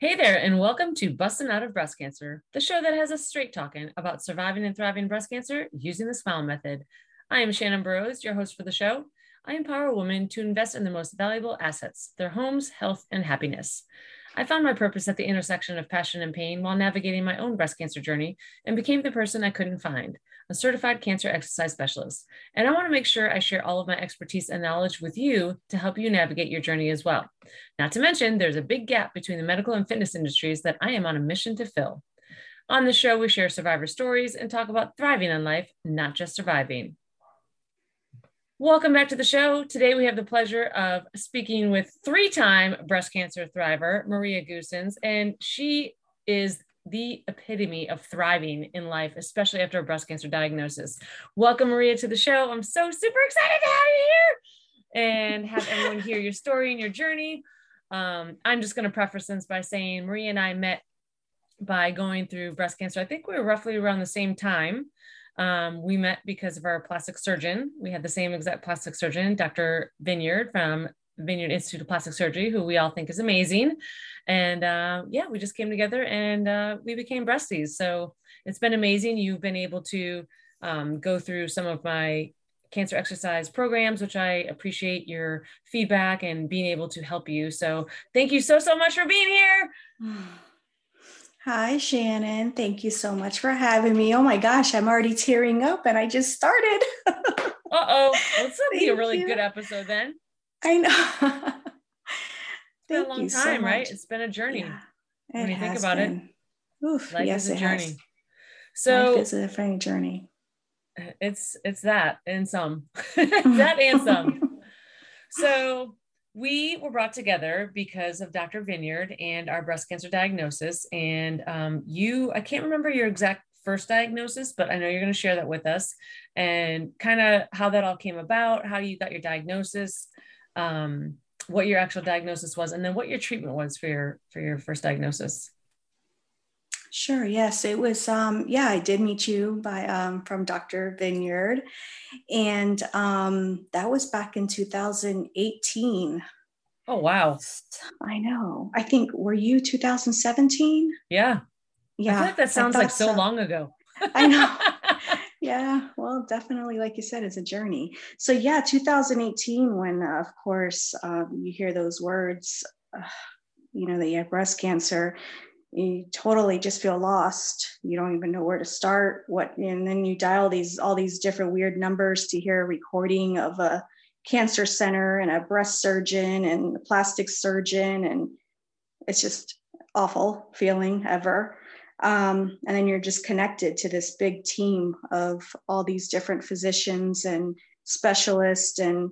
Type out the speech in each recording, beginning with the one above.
Hey there, and welcome to Bustin' Out of Breast Cancer, the show that has us straight talking about surviving and thriving breast cancer using the SMILE method. I am Shannon Burrows, your host for the show. I empower women to invest in their most valuable assets, their homes, health, and happiness. I found my purpose at the intersection of passion and pain while navigating my own breast cancer journey and became the person I couldn't find a certified cancer exercise specialist. And I want to make sure I share all of my expertise and knowledge with you to help you navigate your journey as well. Not to mention, there's a big gap between the medical and fitness industries that I am on a mission to fill. On the show, we share survivor stories and talk about thriving in life, not just surviving. Welcome back to the show. Today we have the pleasure of speaking with three time breast cancer thriver, Maria Goossens, and she is the epitome of thriving in life, especially after a breast cancer diagnosis. Welcome, Maria, to the show. I'm so super excited to have you here and have everyone hear your story and your journey. Um, I'm just going to preface this by saying Maria and I met by going through breast cancer. I think we were roughly around the same time. Um, we met because of our plastic surgeon. We had the same exact plastic surgeon, Dr. Vineyard from Vineyard Institute of Plastic Surgery, who we all think is amazing. And uh, yeah, we just came together and uh, we became breasties. So it's been amazing. You've been able to um, go through some of my cancer exercise programs, which I appreciate your feedback and being able to help you. So thank you so, so much for being here. Hi, Shannon. Thank you so much for having me. Oh my gosh, I'm already tearing up and I just started. uh oh. This will be a really you. good episode then. I know. been a long time, so right? It's been a journey. Yeah, when you think about been. it. Oof, life yes, is a journey. Has. So life is a funny journey. It's it's that and some. that and some. so we were brought together because of Dr. Vineyard and our breast cancer diagnosis. And um, you, I can't remember your exact first diagnosis, but I know you're going to share that with us and kind of how that all came about, how you got your diagnosis, um, what your actual diagnosis was and then what your treatment was for your for your first diagnosis Sure. Yes, it was. Um, yeah, I did meet you by um, from Dr. Vineyard, and um, that was back in 2018. Oh wow! I know. I think were you 2017? Yeah. Yeah. Like that sounds like so, so long ago. I know. yeah well definitely like you said it's a journey. So yeah 2018 when uh, of course um, you hear those words uh, you know that you have breast cancer you totally just feel lost. You don't even know where to start. What and then you dial these all these different weird numbers to hear a recording of a cancer center and a breast surgeon and a plastic surgeon and it's just awful feeling ever um, and then you're just connected to this big team of all these different physicians and specialists and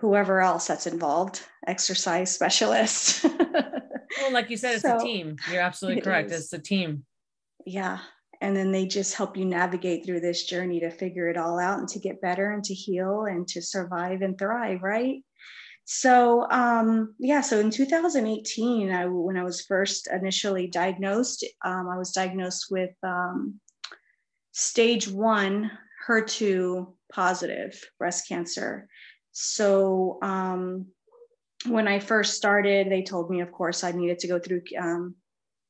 whoever else that's involved, exercise specialists. well, like you said, it's so, a team. You're absolutely it correct. Is. It's a team. Yeah. And then they just help you navigate through this journey to figure it all out and to get better and to heal and to survive and thrive, right? So um, yeah, so in 2018, I, when I was first initially diagnosed, um, I was diagnosed with um, stage one HER2 positive breast cancer. So um, when I first started, they told me, of course, I needed to go through um,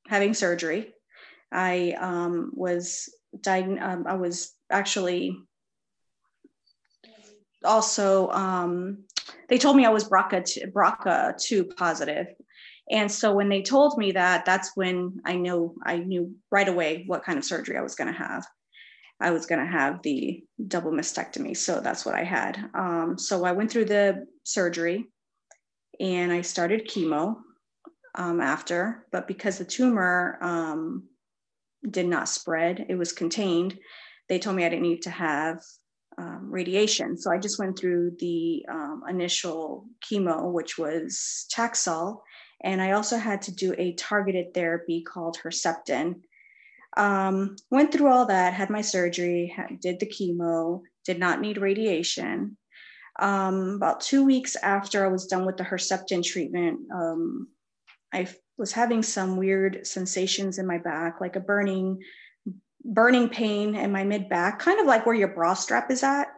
having surgery. I um, was diagnosed. I was actually also um, they told me I was BRCA BRCA two positive, and so when they told me that, that's when I knew I knew right away what kind of surgery I was going to have. I was going to have the double mastectomy, so that's what I had. Um, so I went through the surgery, and I started chemo um, after, but because the tumor um, did not spread, it was contained. They told me I didn't need to have um, radiation. So I just went through the um, initial chemo, which was Taxol, and I also had to do a targeted therapy called Herceptin. Um, went through all that, had my surgery, had, did the chemo, did not need radiation. Um, about two weeks after I was done with the Herceptin treatment, um, I was having some weird sensations in my back, like a burning burning pain in my mid back, kind of like where your bra strap is at.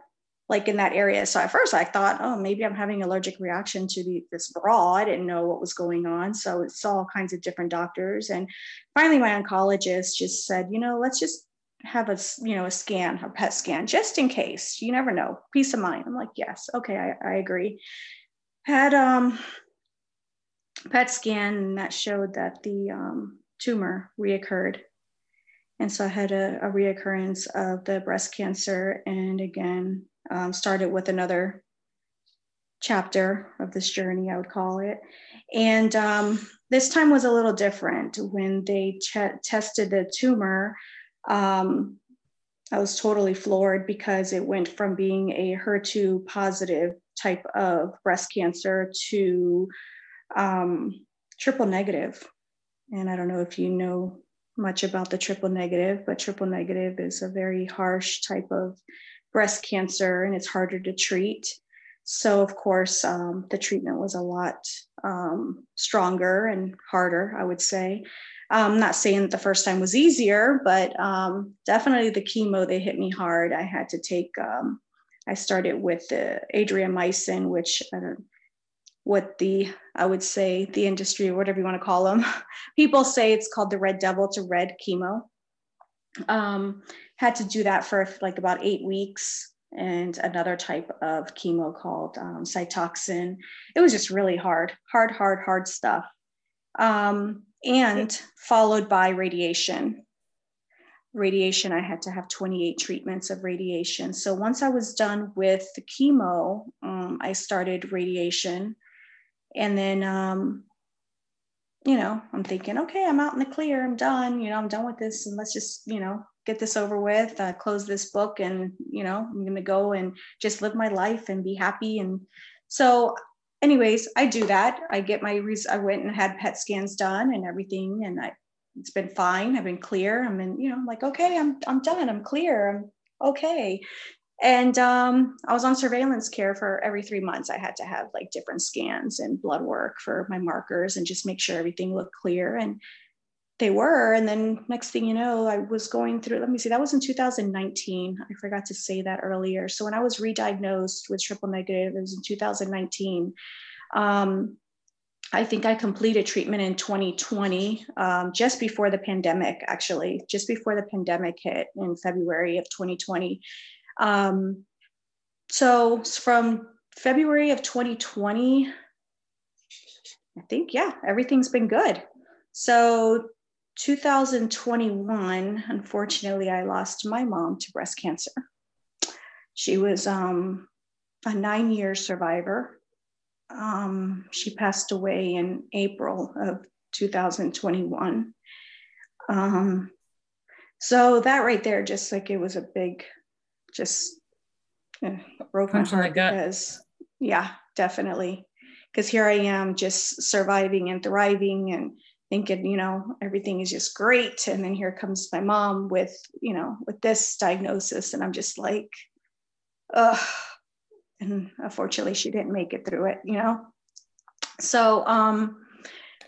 like in that area. So at first I thought, oh, maybe I'm having allergic reaction to the, this bra. I didn't know what was going on. So it saw all kinds of different doctors. And finally my oncologist just said, you know, let's just have a, you know, a scan, a PET scan, just in case, you never know, peace of mind. I'm like, yes, okay, I, I agree. Had um PET scan and that showed that the um, tumor reoccurred and so I had a, a reoccurrence of the breast cancer, and again, um, started with another chapter of this journey, I would call it. And um, this time was a little different. When they ch- tested the tumor, um, I was totally floored because it went from being a HER2 positive type of breast cancer to um, triple negative. And I don't know if you know much about the triple negative, but triple negative is a very harsh type of breast cancer and it's harder to treat. So, of course, um, the treatment was a lot um, stronger and harder, I would say. I'm not saying that the first time was easier, but um, definitely the chemo, they hit me hard. I had to take, um, I started with the adriamycin, which I don't what the I would say the industry or whatever you want to call them. People say it's called the red devil to red chemo. Um, had to do that for like about eight weeks and another type of chemo called um, Cytoxan. It was just really hard, hard, hard, hard stuff. Um, and followed by radiation. Radiation, I had to have 28 treatments of radiation. So once I was done with the chemo, um, I started radiation and then, um, you know, I'm thinking, okay, I'm out in the clear. I'm done. You know, I'm done with this, and let's just, you know, get this over with. Uh, close this book, and you know, I'm gonna go and just live my life and be happy. And so, anyways, I do that. I get my. Res- I went and had PET scans done and everything, and I. It's been fine. I've been clear. I'm in. You know, I'm like, okay, I'm. I'm done. I'm clear. I'm okay and um, i was on surveillance care for every three months. I had to have like different scans and blood work for my markers and just make sure everything looked clear and they were. And then next thing you know i was going through let me see that was in 2019 i forgot to say that earlier. So when i was re-diagnosed with triple negative it was in 2019 um, I think I completed treatment in 2020, um, just before the pandemic, actually, just before the pandemic hit in February of 2020. Um, so from February of 2020, I think, yeah, everything's been good. So 2021, unfortunately, I lost my mom to breast cancer. She was um, a nine year survivor. Um, she passed away in April of 2021. Um, so that right there, just like it was a big just uh, broke my heart because yeah, definitely. Because here I am just surviving and thriving and thinking, you know, everything is just great. And then here comes my mom with, you know, with this diagnosis. And I'm just like, ugh. And unfortunately, she didn't make it through it, you know? So, um,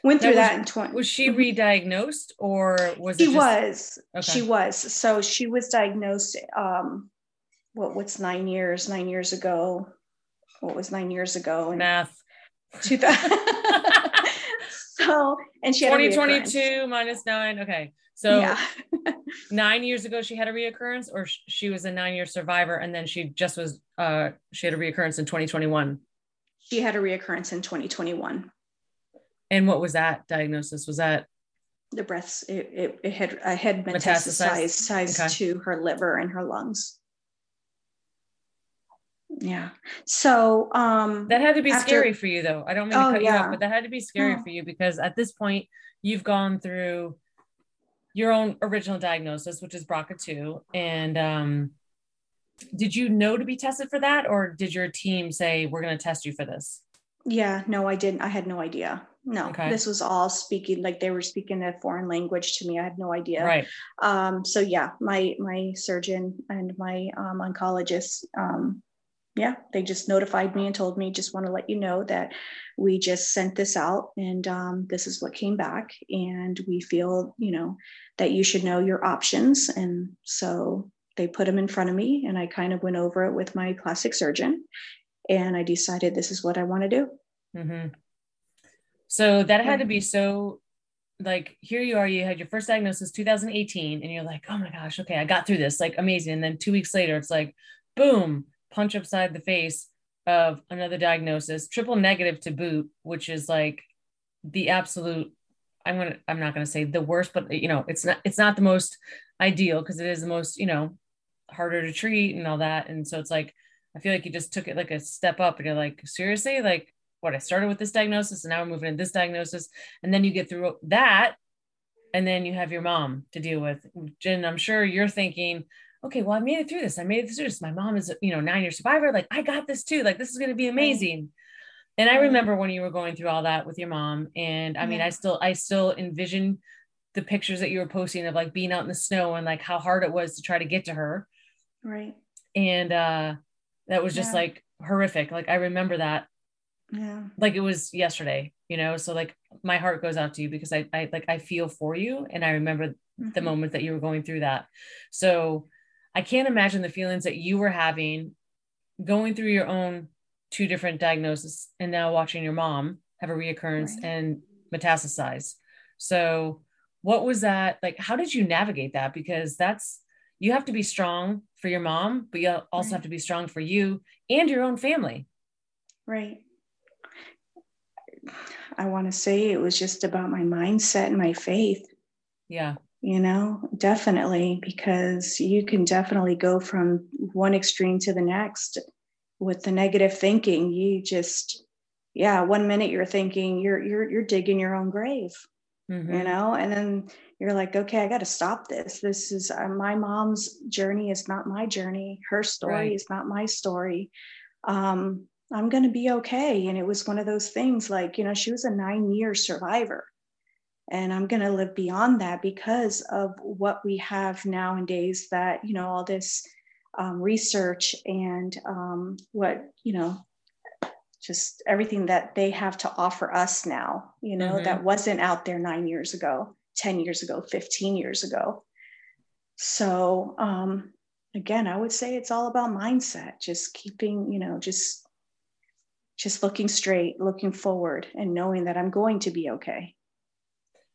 went through that, that in 20 was she mm-hmm. re-diagnosed or was she just... was okay. she was so she was diagnosed um what what's nine years nine years ago? What was nine years ago? And math. 2000 so and she 2022 minus nine okay. So yeah. nine years ago she had a reoccurrence or she was a nine year survivor and then she just was uh she had a reoccurrence in 2021 she had a reoccurrence in 2021 and what was that diagnosis? Was that the breasts it, it, it had a had metastasized, metastasized okay. to her liver and her lungs yeah. So um that had to be after, scary for you though. I don't mean to oh, cut yeah. you off but that had to be scary oh. for you because at this point you've gone through your own original diagnosis which is brca2 and um did you know to be tested for that or did your team say we're going to test you for this yeah. No i didn't. I had no idea. No. Okay. this was all speaking like they were speaking a foreign language to me. I had no idea. Right. Um so yeah my my surgeon and my um, oncologist um yeah, they just notified me and told me, just want to let you know that we just sent this out and um, this is what came back. And we feel, you know, that you should know your options. And so they put them in front of me and I kind of went over it with my plastic surgeon and I decided this is what I want to do. Mm-hmm. So that had to be so like here you are you had your first diagnosis 2018 and you're like oh my gosh okay i got through this like amazing and then two weeks later it's like boom punch upside the face of another diagnosis triple negative to boot which is like the absolute i'm gonna i'm not gonna say the worst but you know it's not it's not the most ideal because it is the most you know harder to treat and all that and so it's like i feel like you just took it like a step up and you're like seriously like what I started with this diagnosis and now we're moving to this diagnosis. And then you get through that. And then you have your mom to deal with. Jen, I'm sure you're thinking, okay, well, I made it through this. I made it through this. My mom is, you know, nine year survivor. Like, I got this too. Like, this is going to be amazing. And I remember when you were going through all that with your mom. And I mean, I still, I still envision the pictures that you were posting of like being out in the snow and like how hard it was to try to get to her. Right. And uh that was just yeah. like horrific. Like I remember that yeah like it was yesterday you know so like my heart goes out to you because i, I like i feel for you and i remember mm-hmm. the moment that you were going through that so i can't imagine the feelings that you were having going through your own two different diagnoses and now watching your mom have a reoccurrence right. and metastasize so what was that like how did you navigate that because that's you have to be strong for your mom but you also right. have to be strong for you and your own family right I want to say it was just about my mindset and my faith. Yeah. You know, definitely, because you can definitely go from one extreme to the next with the negative thinking. You just, yeah, one minute you're thinking you're you're you're digging your own grave, mm-hmm. you know, and then you're like, okay, I got to stop this. This is uh, my mom's journey is not my journey. Her story right. is not my story. Um, I'm going to be okay. And it was one of those things like, you know, she was a nine year survivor. And I'm going to live beyond that because of what we have nowadays that, you know, all this um, research and um, what, you know, just everything that they have to offer us now, you know, mm-hmm. that wasn't out there nine years ago, 10 years ago, 15 years ago. So, um, again, I would say it's all about mindset, just keeping, you know, just just looking straight, looking forward, and knowing that I'm going to be okay.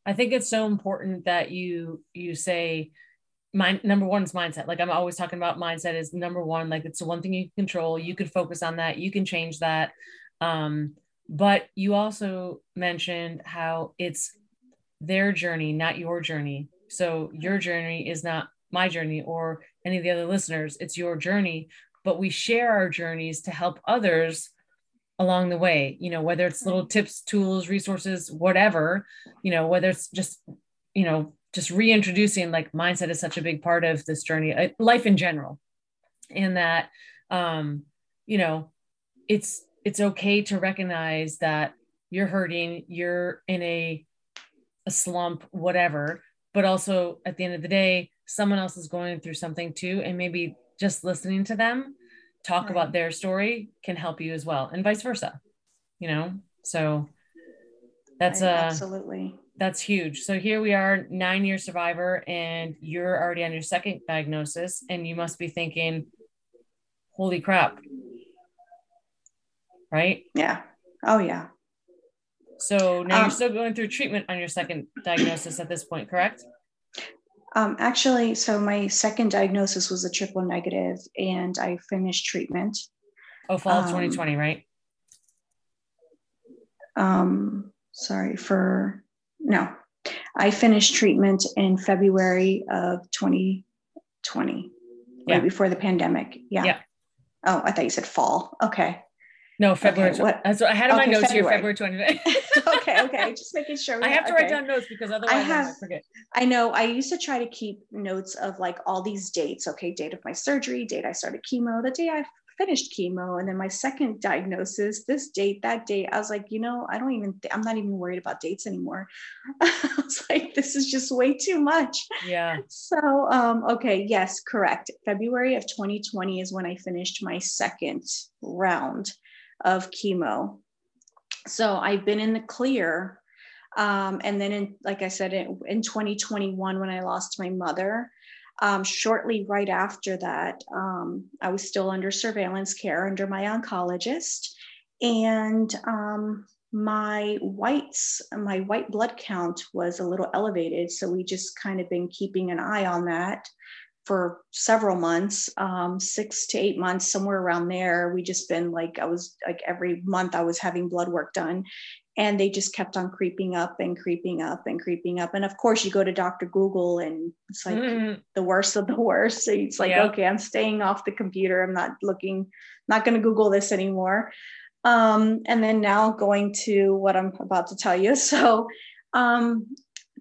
I think it's so important that you you say my number one is mindset. Like I'm always talking about mindset is number one. Like it's the one thing you can control. You can focus on that. You can change that. Um, but you also mentioned how it's their journey, not your journey. So your journey is not my journey or any of the other listeners. It's your journey. But we share our journeys to help others along the way you know whether it's little tips tools resources whatever you know whether it's just you know just reintroducing like mindset is such a big part of this journey uh, life in general. And that um you know it's it's okay to recognize that you're hurting you're in a a slump whatever but also at the end of the day someone else is going through something too and maybe just listening to them talk right. about their story can help you as well and vice versa you know? So that's uh absolutely. that's huge. So here we are nine year survivor and you're already on your second diagnosis and you must be thinking holy crap. Right? Yeah. Oh yeah. So now um, you're still going through treatment on your second diagnosis at this point correct um, actually, so my second diagnosis was a triple negative, and I finished treatment. Oh, fall of um, 2020, right? Um, sorry for no. I finished treatment in February of 2020, yeah. right before the pandemic. Yeah. yeah. Oh, I thought you said fall. Okay. No, February. Okay, what? What I had in okay, my notes February. here, February 20. okay, okay. Just making sure. I have to okay. write down notes because otherwise I, have, I forget. I know. I used to try to keep notes of like all these dates. Okay, date of my surgery, date I started chemo, the day I finished chemo, and then my second diagnosis, this date, that date. I was like, you know, I don't even. Th- I'm not even worried about dates anymore. I was like, this is just way too much. Yeah. So, um, okay, yes, correct. February of 2020 is when I finished my second round of chemo. So I've been in the clear. Um, and then, in, like I said, in, in 2021, when I lost my mother, Um, shortly right after that, um, I was still under surveillance care under my oncologist, and um, my whites, my white blood count was a little elevated. So we just kind of been keeping an eye on that for several months, um, six to eight months, somewhere around there. We just been like, I was like every month I was having blood work done and they just kept on creeping up and creeping up and creeping up. And of course you go to Dr. Google and it's like mm. the worst of the worst. So it's like, yep. okay, I'm staying off the computer. I'm not looking, not going to Google this anymore. Um, and then now going to what I'm about to tell you. So um,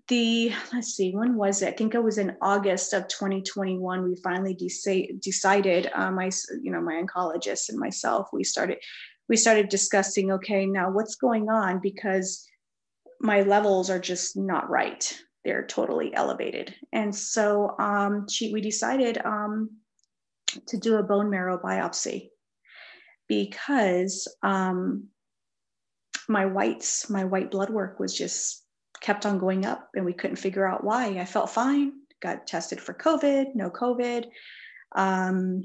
the let's see when was it? I think it was in august of 2021 we finally de- decided uh, my you know my oncologist and myself we started we started discussing okay now what's going on? Because my levels are just not right. They're totally elevated. And so um, she, we decided um, to do a bone marrow biopsy because um, my whites my white blood work was just kept on going up and we couldn't figure out why. I felt fine, got tested for COVID, no COVID. Um,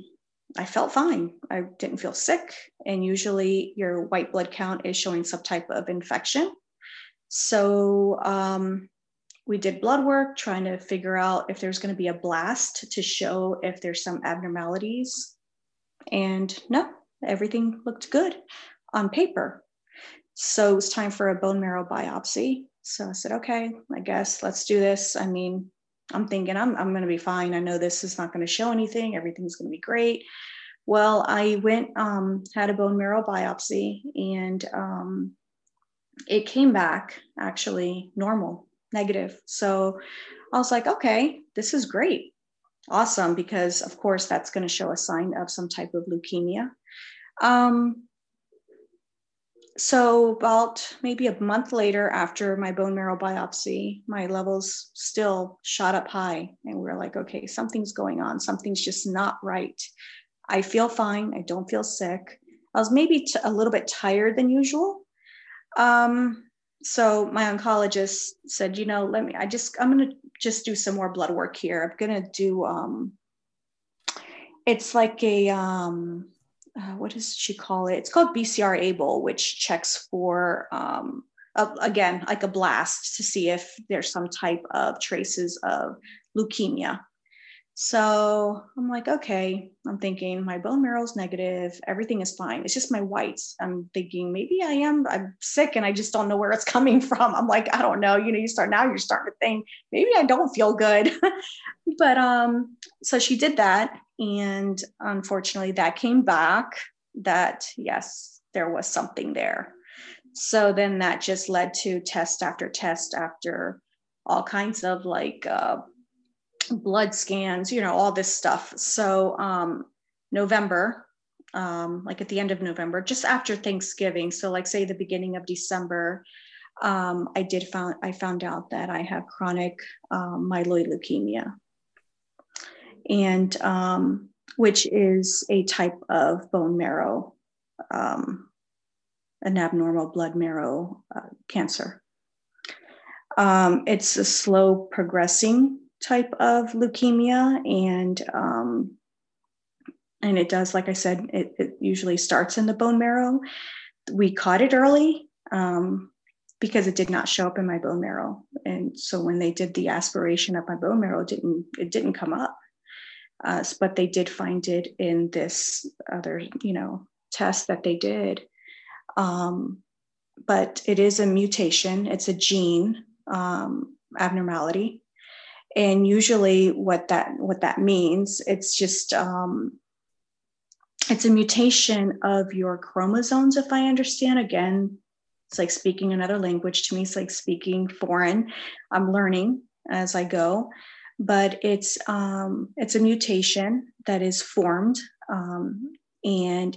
I felt fine. I didn't feel sick. And usually your white blood count is showing some type of infection. So um, we did blood work trying to figure out if there's going to be a blast to show if there's some abnormalities. And no, everything looked good on paper. So it was time for a bone marrow biopsy. So I said, okay, I guess let's do this. I mean, I'm thinking I'm, I'm going to be fine. I know this is not going to show anything. Everything's going to be great. Well, I went, um, had a bone marrow biopsy and um, it came back actually normal, negative. So I was like, okay, this is great. Awesome. Because, of course, that's going to show a sign of some type of leukemia. Um, so about maybe a month later after my bone marrow biopsy my levels still shot up high and we are like okay something's going on. Something's just not right. I feel fine. I don't feel sick. I was maybe t- a little bit tired than usual. Um, so my oncologist said you know let me i just i'm going to just do some more blood work here. I'm going to do um, it's like a um, uh, what does she call it? It's called BCR-ABL, which checks for um, a, again like a blast to see if there's some type of traces of leukemia. So I'm like, okay, I'm thinking my bone marrow is negative, everything is fine. It's just my whites. I'm thinking maybe I am, I'm sick and I just don't know where it's coming from. I'm like, I don't know. You know, you start now, you're starting to think maybe I don't feel good. but um, so she did that. And unfortunately, that came back that yes, there was something there. So then that just led to test after test after all kinds of like uh, blood scans, you know, all this stuff. So um, November, um, like at the end of November, just after Thanksgiving. So like say the beginning of December, um, I did found I found out that I have chronic um, myeloid leukemia, and um, which is a type of bone marrow, um, an abnormal blood marrow uh, cancer. Um, it's a slow progressing type of leukemia and um, and it does like i said it, it, usually starts in the bone marrow. We caught it early um, because it did not show up in my bone marrow. And so when they did the aspiration of my bone marrow it didn't it didn't come up. Uh, but they did find it in this other you know test that they did. Um, but it is a mutation. It's a gene um, abnormality and usually what that what that means it's just um, it's a mutation of your chromosomes if i understand. Again it's like speaking another language to me. It's like speaking foreign. I'm learning as i go. But it's um, it's a mutation that is formed um, and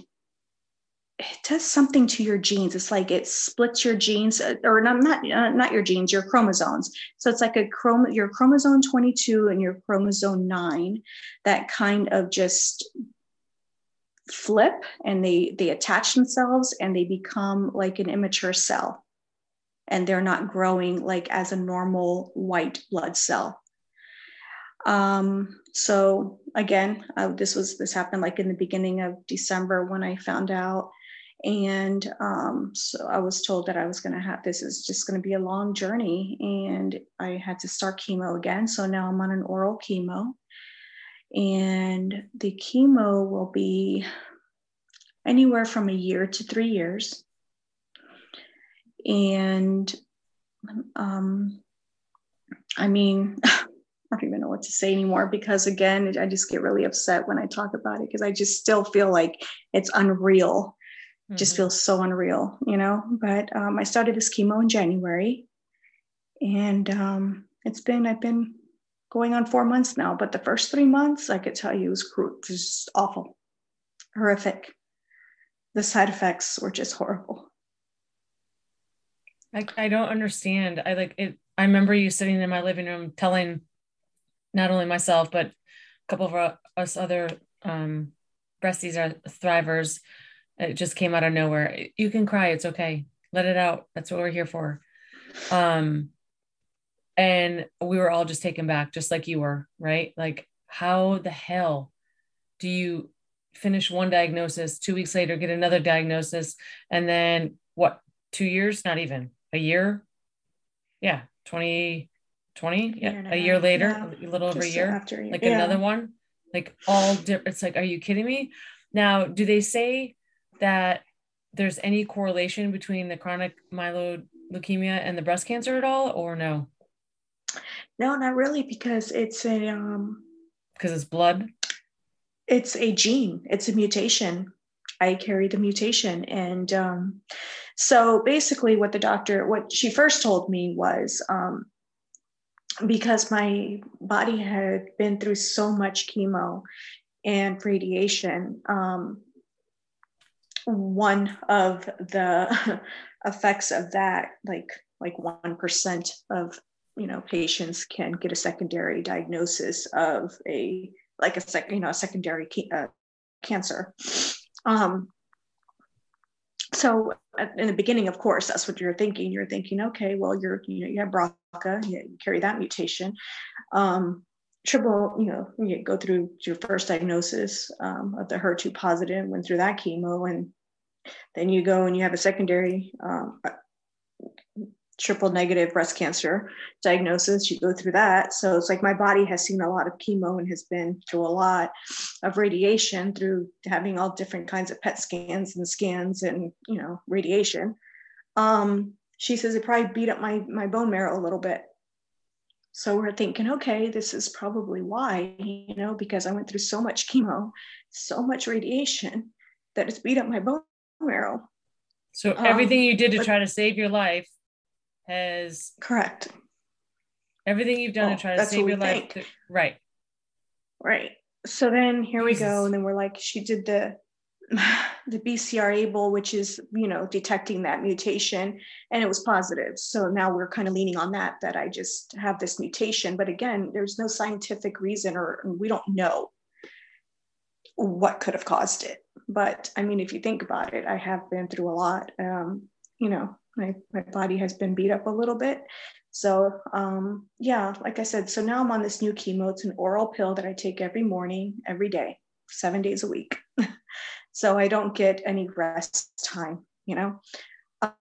it does something to your genes. It's like it splits your genes, uh, or not not uh, not your genes, your chromosomes. So it's like a chrome your chromosome 22 and your chromosome 9 that kind of just flip and they they attach themselves and they become like an immature cell and they're not growing like as a normal white blood cell Um, so again, uh, this was this happened like in the beginning of December when I found out, and um, so I was told that I was going to have this is just going to be a long journey, and I had to start chemo again. So now I'm on an oral chemo, and the chemo will be anywhere from a year to three years, and um, I mean. I don't even know what to say anymore because again, I just get really upset when I talk about it because I just still feel like it's unreal. Mm-hmm. Just feels so unreal, you know. But um, I started this chemo in January, and um, it's been I've been going on four months now. But the first three months, I could tell you, was cruel, just awful, horrific. The side effects were just horrible. I, I don't understand. I like it. I remember you sitting in my living room telling not only myself but a couple of us other um, breasties are thrivers. It just came out of nowhere. You can cry. It's okay. Let it out. That's what we're here for. Um, and we were all just taken back, just like you were, right? Like, how the hell do you finish one diagnosis, two weeks later, get another diagnosis, and then what, two years? Not even a year? Yeah, 20, 20 yeah a year later yeah. a little over a year after like yeah. another one like all different it's like are you kidding me now do they say that there's any correlation between the chronic myeloid leukemia and the breast cancer at all or no? No not really because it's a um because it's blood? it's a gene. It's a mutation. I carry the mutation. And um so basically what the doctor what she first told me was um because my body had been through so much chemo and radiation. Um, one of the effects of that, like like one percent of you know patients can get a secondary diagnosis of a like a sec, you know a secondary uh, cancer. Um, so in the beginning, of course, that's what you're thinking. You're thinking, okay, well, you're you know you have BRCA, you carry that mutation. Um, triple, you know, you go through your first diagnosis um, of the HER2 positive, went through that chemo, and then you go and you have a secondary um, triple negative breast cancer diagnosis. You go through that. So it's like my body has seen a lot of chemo and has been through a lot of radiation through having all different kinds of PET scans and scans and, you know, radiation. Um, she says it probably beat up my, my bone marrow a little bit. So we're thinking, okay, this is probably why, you know, because I went through so much chemo, so much radiation that it's beat up my bone marrow. So everything um, you did to but, try to save your life has correct everything you've done well, to try to save your life right right so then here Jesus. we go and then we're like she did the the BCR-ABL which is you know detecting that mutation and it was positive so now we're kind of leaning on that that i just have this mutation but again there's no scientific reason or we don't know what could have caused it but i mean if you think about it i have been through a lot um, you know my, my body has been beat up a little bit. So um, yeah, like I said, so now I'm on this new chemo. It's an oral pill that I take every morning, every day, seven days a week. so I don't get any rest time, you know.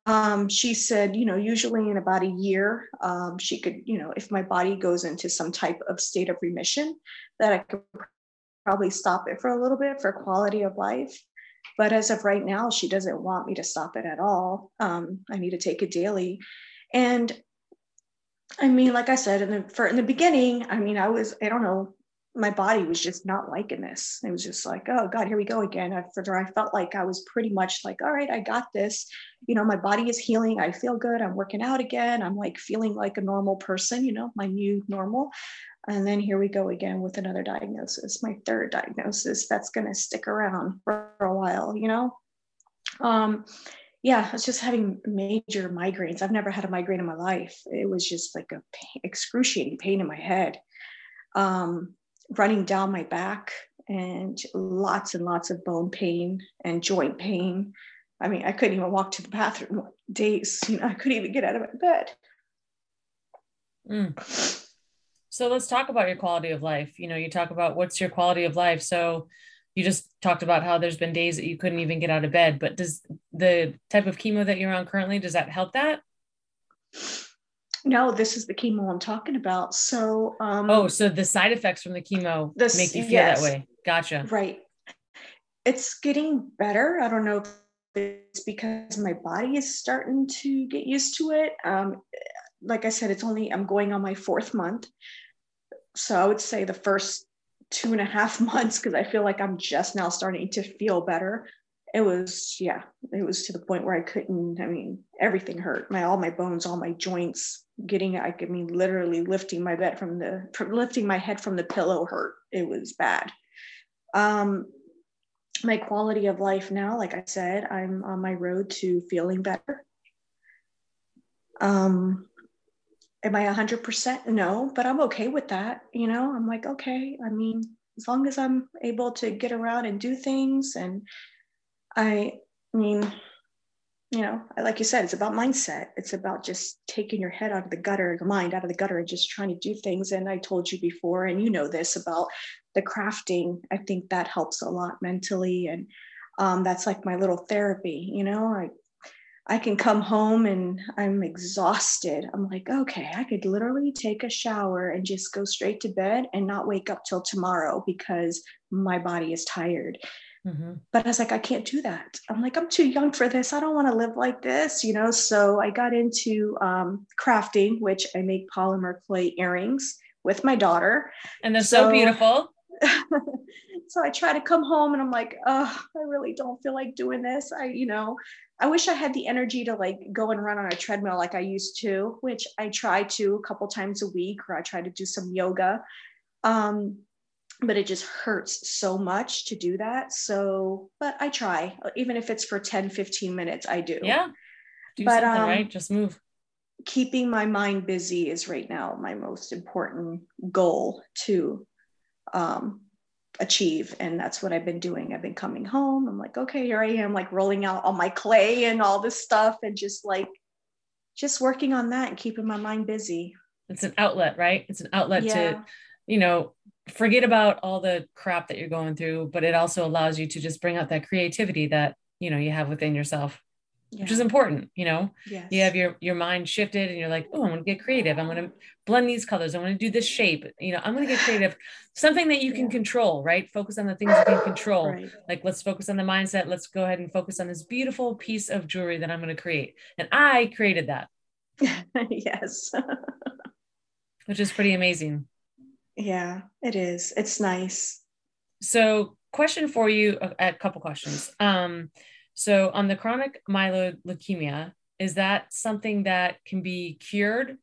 Um, she said, you know, usually in about a year, um, she could, you know, if my body goes into some type of state of remission, that I could probably stop it for a little bit for quality of life. But as of right now, she doesn't want me to stop it at all. Um, I need to take it daily. And I mean, like I said, in the for in the beginning, I mean, I was, I don't know, my body was just not liking this. It was just like, oh God, here we go again. I, I felt like I was pretty much like, all right, I got this. You know, my body is healing. I feel good. I'm working out again. I'm like feeling like a normal person, you know, my new normal. And then here we go again with another diagnosis, my third diagnosis that's going to stick around for a while, you know? Um, yeah, I was just having major migraines. I've never had a migraine in my life. It was just like a excruciating pain in my head, um, running down my back, and lots and lots of bone pain and joint pain. I mean, I couldn't even walk to the bathroom days. You know, I couldn't even get out of my bed. Mm So let's talk about your quality of life. You know, you talk about what's your quality of life. So you just talked about how there's been days that you couldn't even get out of bed, but does the type of chemo that you're on currently, does that help that? No, this is the chemo I'm talking about. So, um, oh, so the side effects from the chemo the, make you feel yes, that way. Gotcha. Right. It's getting better. I don't know if it's because my body is starting to get used to it. Um, like I said, it's only, I'm going on my fourth month. So I would say the first two and a half months, because I feel like I'm just now starting to feel better. It was, yeah, it was to the point where I couldn't, I mean, everything hurt. My all my bones, all my joints, getting I mean literally lifting my bed from the from lifting my head from the pillow hurt. It was bad. Um my quality of life now, like I said, I'm on my road to feeling better. Um am I 100% no, but I'm okay with that, you know? I'm like, okay, I mean, as long as I'm able to get around and do things and I, mean, you know, like you said, it's about mindset. It's about just taking your head out of the gutter, your mind out of the gutter, and just trying to do things. And I told you before, and you know this about the crafting. I think that helps a lot mentally, and um, that's like my little therapy. You know, I I can come home and I'm exhausted. I'm like, okay, I could literally take a shower and just go straight to bed and not wake up till tomorrow because my body is tired. Mm-hmm. But I was like, I can't do that. I'm like, I'm too young for this. I don't want to live like this, you know? So I got into um, crafting, which I make polymer clay earrings with my daughter. And they're so, so beautiful. so I try to come home and I'm like, oh, I really don't feel like doing this. I, you know, I wish I had the energy to like go and run on a treadmill like I used to, which I try to a couple times a week, or I try to do some yoga. Um, but it just hurts so much to do that. So, but I try, even if it's for 10, 15 minutes, I do. Yeah. Do but, something, um, right? Just move. Keeping my mind busy is right now my most important goal to um, achieve. And that's what I've been doing. I've been coming home. I'm like, okay, here I am, like rolling out all my clay and all this stuff and just like, just working on that and keeping my mind busy. It's an outlet, right? It's an outlet yeah. to, you know, forget about all the crap that you're going through, but it also allows you to just bring out that creativity that, you know, you have within yourself. Yeah. which is important you know? Yes. you have your your mind shifted and you're like oh i'm going to get creative. I'm going to blend these colors. I'm to do this shape. You know i'm going to get creative. Something that you can yeah. control right? Focus on the things you can control. Right. like let's focus on the mindset. Let's go ahead and focus on this beautiful piece of jewelry that i'm going to create. And i created that. Yes. Which is pretty amazing yeah, it is. It's nice. So, question for you a, couple questions. Um, so, on the chronic myeloid leukemia, is that something that can be cured,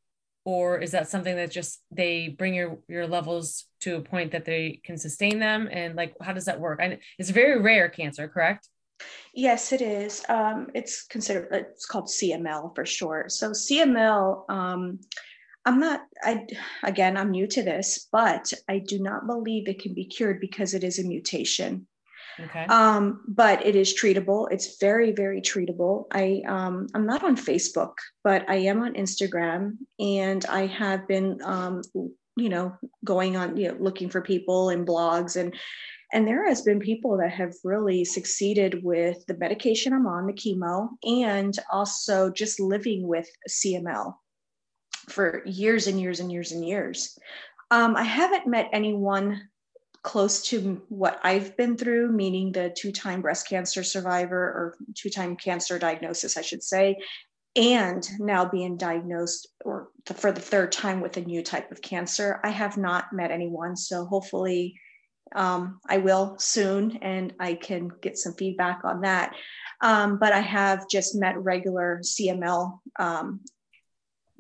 or is that something that just they bring your your levels to a point that they can sustain them? And like, how does that work? I, it's very rare cancer, correct? Yes, it is. Um, it's considered. It's called CML for short. So CML. Um, I'm not, I, again, I'm new to this, but I do not believe it can be cured because it is a mutation. Okay. Um, but it is treatable. It's very, very treatable. I, um, I'm not on Facebook, but I am on Instagram and I have been, um, you know, going on, you know, looking for people and blogs and, and there has been people that have really succeeded with the medication I'm on, the chemo, and also just living with CML for years and years and years and years. Um, I haven't met anyone close to what I've been through, meaning the two time breast cancer survivor or two time cancer diagnosis, I should say, and now being diagnosed or the, for the third time with a new type of cancer. I have not met anyone. So hopefully um, I will soon and I can get some feedback on that. Um, but I have just met regular CML um,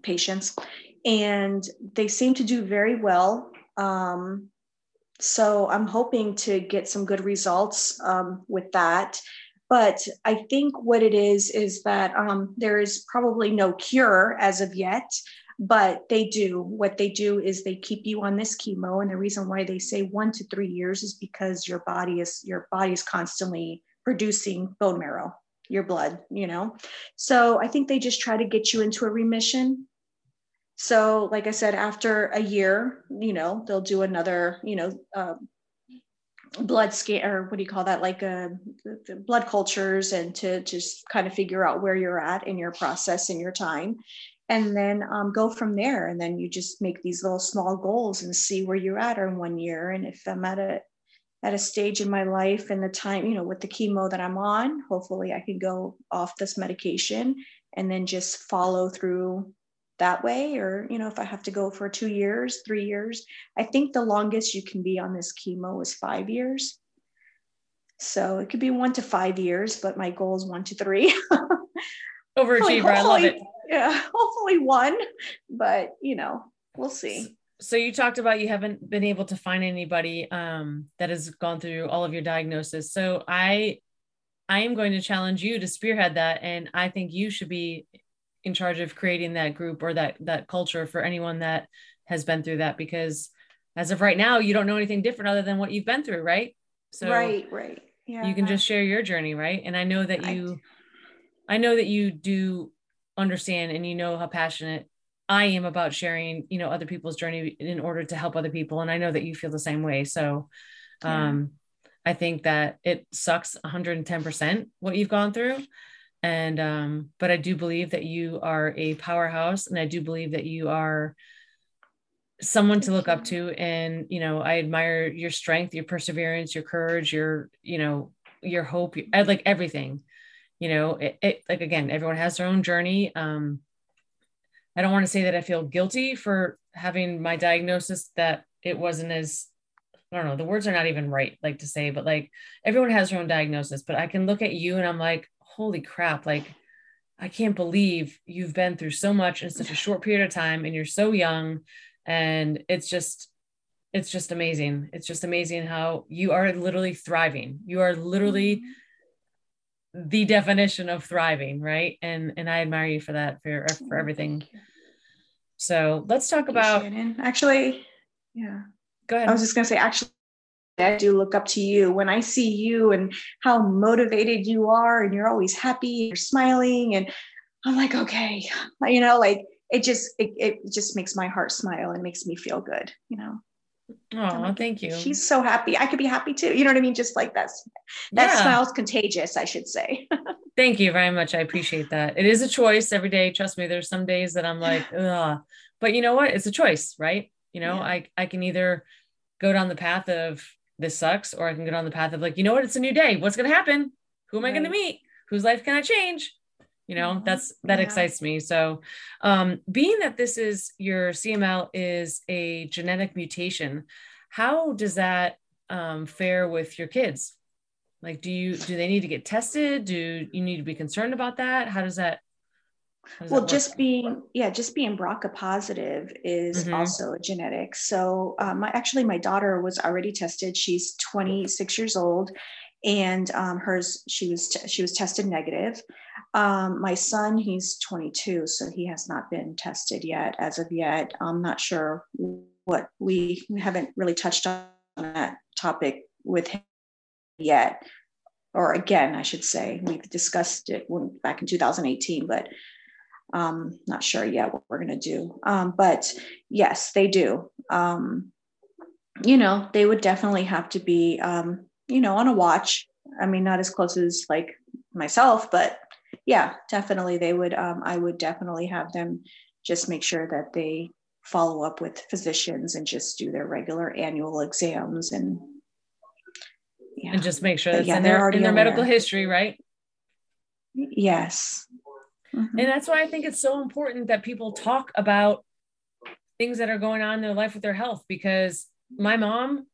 patients, and they seem to do very well. Um, so I'm hoping to get some good results um, with that. But I think what it is is that um, there is probably no cure as of yet, but they do. What they do is they keep you on this chemo, and the reason why they say one to three years is because your body is your body is constantly producing bone marrow your blood, you know? So I think they just try to get you into a remission. so like i said after a year you know they'll do another you know uh, blood scan or what do you call that like uh, blood cultures and to just kind of figure out where you're at in your process in your time and then um, go from there and then you just make these little small goals and see where you're at in one year and if i'm at a at a stage in my life and the time you know with the chemo that i'm on hopefully i can go off this medication and then just follow through that way. Or you know if i have to go for two years three years i think the longest you can be on this chemo is five years. So it could be one to five years but my goal is one to three. Overachiever i love it. yeah hopefully one but you know we'll see so you talked about you haven't been able to find anybody um, that has gone through all of your diagnosis. So i i am going to challenge you to spearhead that and i think you should be in charge of creating that group or that that culture for anyone that has been through that because as of right now you don't know anything different other than what you've been through right? So right right. Yeah you can just share your journey right? And i know that you I, I know that you do understand and you know how passionate I am about sharing, you know, other people's journey in order to help other people. And I know that you feel the same way. So um, yeah. I think that it sucks 110% what you've gone through and um but i do believe that you are a powerhouse and i do believe that you are someone to look up to and you know i admire your strength your perseverance your courage your you know your hope like everything you know it, it like again everyone has their own journey um i don't want to say that i feel guilty for having my diagnosis that it wasn't as I don't know, the words are not even right, like to say, but like everyone has their own diagnosis. But I can look at you and I'm like, holy crap, like I can't believe you've been through so much in such a short period of time and you're so young. And it's just, it's just amazing. It's just amazing how you are literally thriving. You are literally mm-hmm. The definition of thriving, right? And and I admire you for that, for for everything. So let's talk about Shannon. actually, yeah. Go ahead. I was just gonna say actually I do look up to you when I see you and how motivated you are, and you're always happy, you're smiling, and I'm like, okay, you know, like it just it, it just makes my heart smile and makes me feel good, you know. Oh, like, thank you. She's so happy. I could be happy too. You know what I mean? Just like that's that yeah. smile's contagious, I should say. thank you very much. I appreciate that. It is a choice every day. Trust me, there's some days that I'm like, ugh. But you know what? It's a choice, right? You know, yeah. I I can either go down the path of this sucks, or I can get on the path of like, you know what, it's a new day. What's going to happen? Who am. I going to meet? Whose life can I change? You know, mm-hmm. that's that yeah. excites me. So, um, being that this is your CML is a genetic mutation, how does that um, fare with your kids? Like, do you do they need to get tested? Do you need to be concerned about that? How does that well just being yeah just being brca positive is mm-hmm. also a genetic so um, my, actually my daughter was already tested she's 26 years old and um, hers she was t- she was tested negative um, my son he's 22 so he has not been tested yet as of yet i'm not sure what we, we haven't really touched on that topic with him yet or again i should say we've discussed it when, back in 2018 but um, not sure yet what we're going to do. Um, but yes, they do. Um, you know, they would definitely have to be, um, you know, on a watch. I mean, not as close as like myself, but yeah, definitely they would. Um, I would definitely have them just make sure that they follow up with physicians and just do their regular annual exams and yeah. and just make sure that's yeah, in their, in their medical history, right? Yes, Mm-hmm. And that's why I think it's so important that people talk about things that are going on in their life with their health because my mom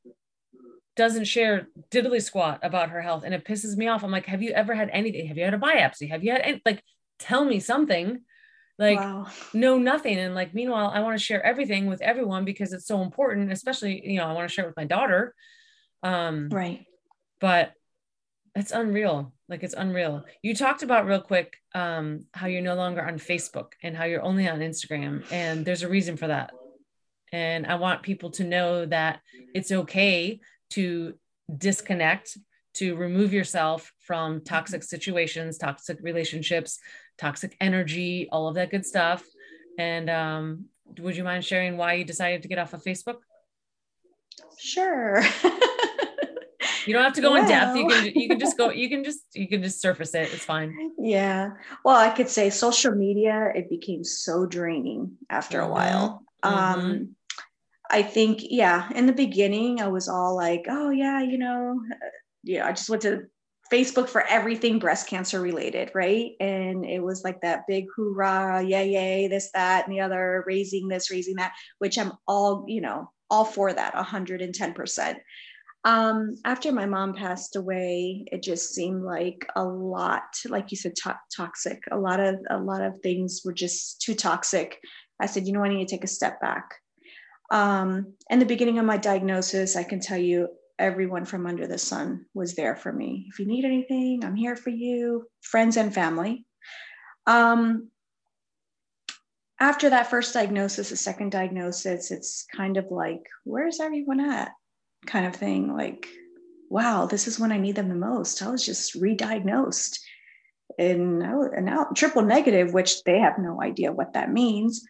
doesn't share diddly squat about her health and it pisses me off. I'm like, have you ever had anything? Have you had a biopsy? Have you had any, like tell me something? Like wow. no nothing. And like meanwhile, I want to share everything with everyone because it's so important, especially, you know, I want to share it with my daughter. Um right. But it's unreal like it's unreal you talked about real quick um, how you're no longer on facebook and how you're only on instagram and there's a reason for that and i want people to know that it's okay to disconnect to remove yourself from toxic situations toxic relationships toxic energy all of that good stuff and um, would you mind sharing why you decided to get off of Facebook? Sure. you don't have to go well, in depth. You can you can just go. You can just you can just surface it. It's fine. Yeah. Well, I could say social media. It became so draining after mm-hmm. a while. Mm-hmm. I think yeah. In the beginning, I was all like, oh yeah, you know, uh, know, I just went to Facebook for everything breast cancer related, right? And it was like that big hoorah, yay, yay, this, that, and the other, raising this, raising that, which I'm all, you know, all for that 110%. Um, after my mom passed away, it just seemed like a lot, like you said, to- toxic. A lot of a lot of things were just too toxic. I said, you know, I need to take a step back. Um, in the beginning of my diagnosis, I can tell you everyone from under the sun was there for me. If you need anything, I'm here for you, friends and family. Um, after that first diagnosis, the second diagnosis, it's kind of like, where's everyone at? Kind of thing. Like, wow, this is when I need them the most. I was just re-diagnosed. And, and now triple negative, which they have no idea what that means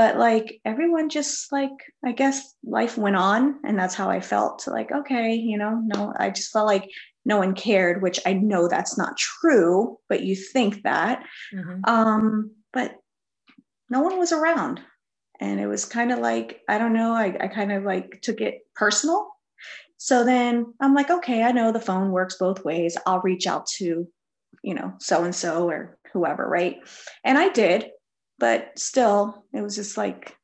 but like everyone just like i guess life went on and that's how i felt like okay you know no i just felt like no one cared which i know that's not true but you think that. Mm-hmm. um but no one was around. And it was kind of like i don't know I, I kind of like took it personal. So then i'm like okay i know the phone works both ways. I'll reach out to you know so and so or whoever right? And i did but still it was just like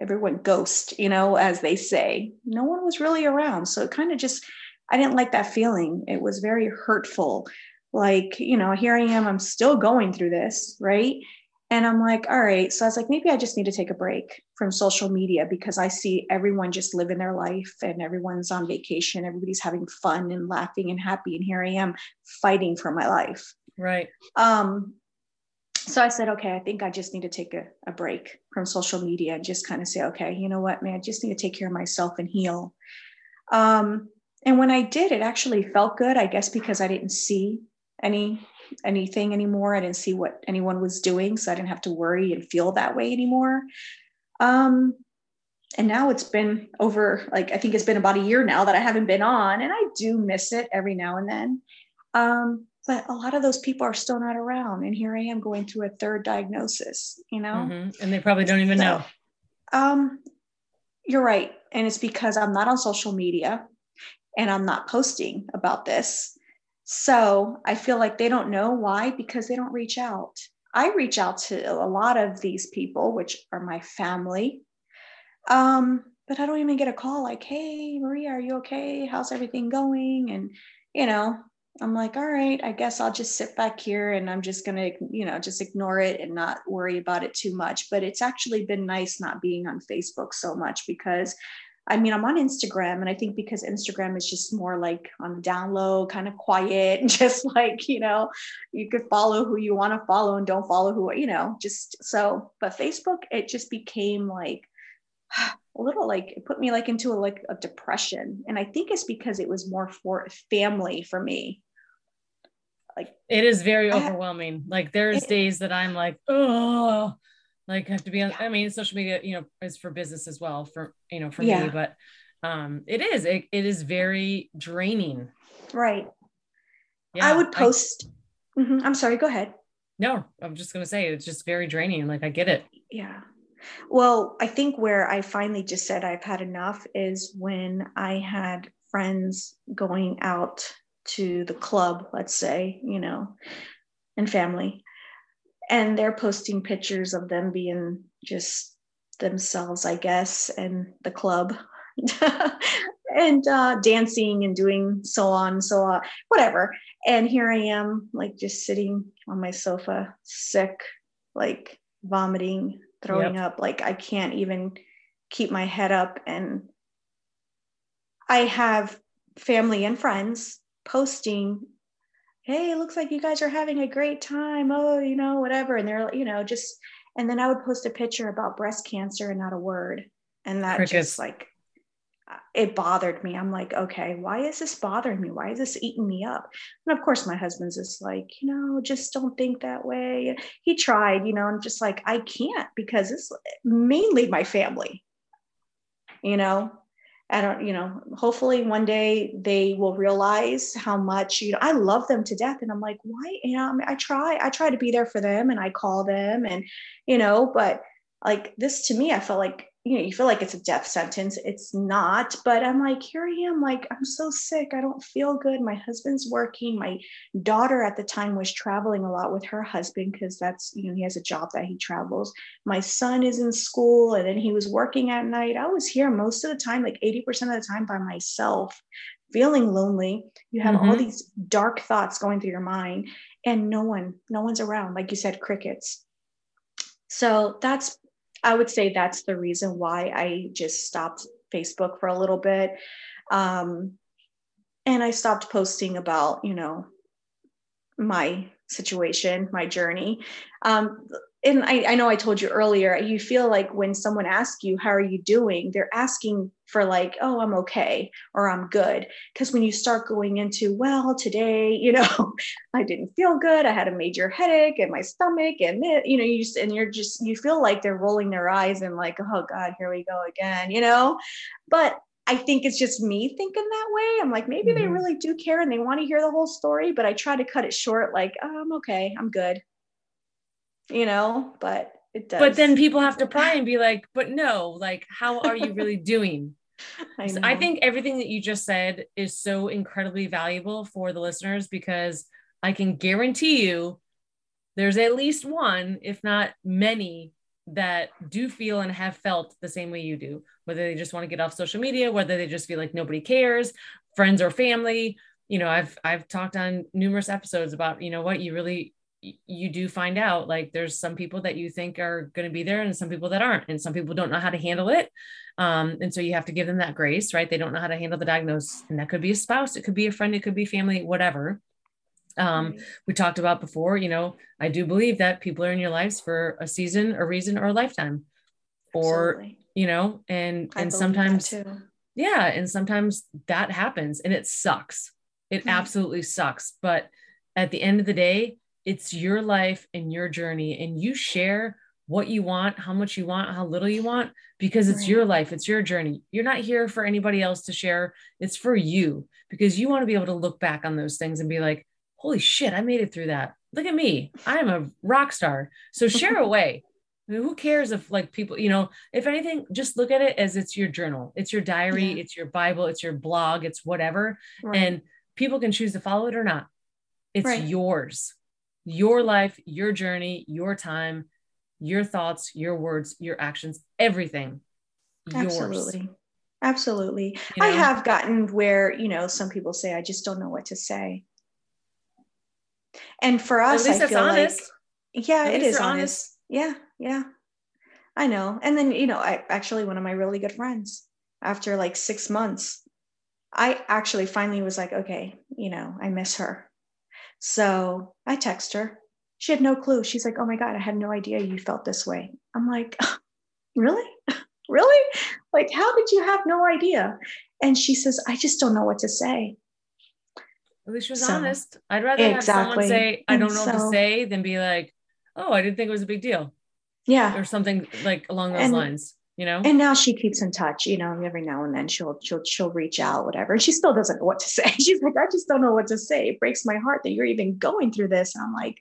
everyone ghost you know as they say. No one was really around. So it kind of just i didn't like that feeling. It was very hurtful. Like you know here i am i'm still going through this right? And i'm like all right. So i was like maybe i just need to take a break from social media because i see everyone just living their life and everyone's on vacation. Everybody's having fun and laughing and happy. And here i am fighting for my life. Right. Um so I said, okay, I think I just need to take a, a break from social media and just kind of say, okay, you know what, man, I just need to take care of myself and heal. Um, and when I did, it actually felt good, I guess, because I didn't see any anything anymore. I didn't see what anyone was doing, so I didn't have to worry and feel that way anymore. Um, and now it's been over, like I think it's been about a year now that I haven't been on, and I do miss it every now and then. Um, but a lot of those people are still not around and here i am going through a third diagnosis you know? Mm-hmm. and they probably don't even so, know. um you're right and it's because i'm not on social media and i'm not posting about this. So i feel like they don't know why because they don't reach out. I reach out to a lot of these people which are my family um but i don't even get a call like hey maria are you okay? How's everything going? And you know I'm like, all right, I guess I'll just sit back here and I'm just going to, you know, just ignore it and not worry about it too much. But it's actually been nice not being on Facebook so much because I mean, I'm on Instagram and I think because Instagram is just more like on the down low, kind of quiet, and just like, you know, you could follow who you want to follow and don't follow who, you know, just so. But Facebook, it just became like, a little like it put me like into a like a depression and i think it's because it was more for family for me like it is very overwhelming. Like there's it, days that i'm like oh like I have to be on yeah. i mean social media you know is for business as well for you know for yeah. me but um it is it, it is very draining. Right. Yeah i would post I, mm-hmm, i'm sorry go ahead. No i'm just gonna say it's just very draining like i get it. Yeah. Well, I think where I finally just said I've had enough is when I had friends going out to the club, let's say, you know, and family, and they're posting pictures of them being just themselves, I guess, and the club. and uh, dancing and doing so on, so on, whatever. And here I am, like just sitting on my sofa, sick, like vomiting, throwing yep. up like i can't even keep my head up and i have family and friends posting hey it looks like you guys are having a great time oh you know whatever and they're you know just and then i would post a picture about breast cancer and not a word and that Crickets. just like uh, it bothered me. I'm like, okay, why is this bothering me? Why is this eating me up? And of course, my husband's just like, you know, just don't think that way. He tried, you know, i'm just like, I can't because it's mainly my family, you know. I don't, you know, hopefully one day they will realize how much, you know, I love them to death. And I'm like, why? You know, I, mean, I try, I try to be there for them and I call them and, you know, but like this to me, I felt like you know, you feel like it's a death sentence. It's not, but I'm like, here I am, like, I'm so sick. I don't feel good. My husband's working. My daughter at the time was traveling a lot with her husband because that's, you know, he has a job that he travels. My son is in school and then he was working at night. I was here most of the time, like 80% of the time by myself, feeling lonely. You have mm-hmm. all these dark thoughts going through your mind and no one, no one's around. Like you said, crickets. So that's I would say that's the reason why I just stopped Facebook for a little bit. Um, and I stopped posting about, you know, my situation, my journey. Um, and I, I know I told you earlier, you feel like when someone asks you, How are you doing? they're asking for, like, Oh, I'm okay or I'm good. Because when you start going into, Well, today, you know, I didn't feel good. I had a major headache and my stomach, and it, you know, you just, and you're just, you feel like they're rolling their eyes and like, Oh God, here we go again, you know? But I think it's just me thinking that way. I'm like, maybe mm-hmm. they really do care and they want to hear the whole story, but I try to cut it short, like, oh, I'm okay, I'm good you know, but it does. But then people have to pry and be like, but no, like, how are you really doing? I, so I think everything that you just said is so incredibly valuable for the listeners because I can guarantee you there's at least one, if not many, that do feel and have felt the same way you do, whether they just want to get off social media, whether they just feel like nobody cares, friends or family. You know, I've I've talked on numerous episodes about, you know what, you really you do find out like there's some people that you think are going to be there and some people that aren't and some people don't know how to handle it. Um, and so you have to give them that grace right? They don't know how to handle the diagnosis and that could be a spouse it could be a friend it could be family whatever. Um, we talked about before you know i do believe that people are in your lives for a season a reason or a lifetime. Or Absolutely. you know and I and sometimes yeah and sometimes that happens and it sucks. It mm-hmm. absolutely sucks but at the end of the day it's your life and your journey and you share what you want how much you want how little you want because it's your life it's your journey. You're not here for anybody else to share it's for you because you want to be able to look back on those things and be like holy shit i made it through that. Look at me i'm a rock star. So share away. I mean, who cares if like people you know if anything just look at it as it's your journal. It's your diary yeah. it's your bible it's your blog it's whatever right. and people can choose to follow it or not. It's right. yours your life, your journey, your time, your thoughts, your words, your actions, everything. Yours. Absolutely. Absolutely. You know? I have gotten where, you know, some people say, I just don't know what to say. And for us, I feel honest. like, yeah, At it is honest. honest. Yeah. Yeah. I know. And then, you know, I actually, one of my really good friends, after like six months, I actually finally was like, okay, you know, I miss her. So I text her. She had no clue. She's like, oh my God, I had no idea you felt this way. I'm like, really? really? Like, how did you have no idea? And she says, I just don't know what to say. At least she was so, honest. I'd rather exactly. have someone say, I don't know so, what to say than be like, oh, I didn't think it was a big deal. Yeah. Or something like along those and, lines you know? And now she keeps in touch you know every now and then she'll she'll she'll reach out whatever. And she still doesn't know what to say. She's like i just don't know what to say. It breaks my heart that you're even going through this. And i'm like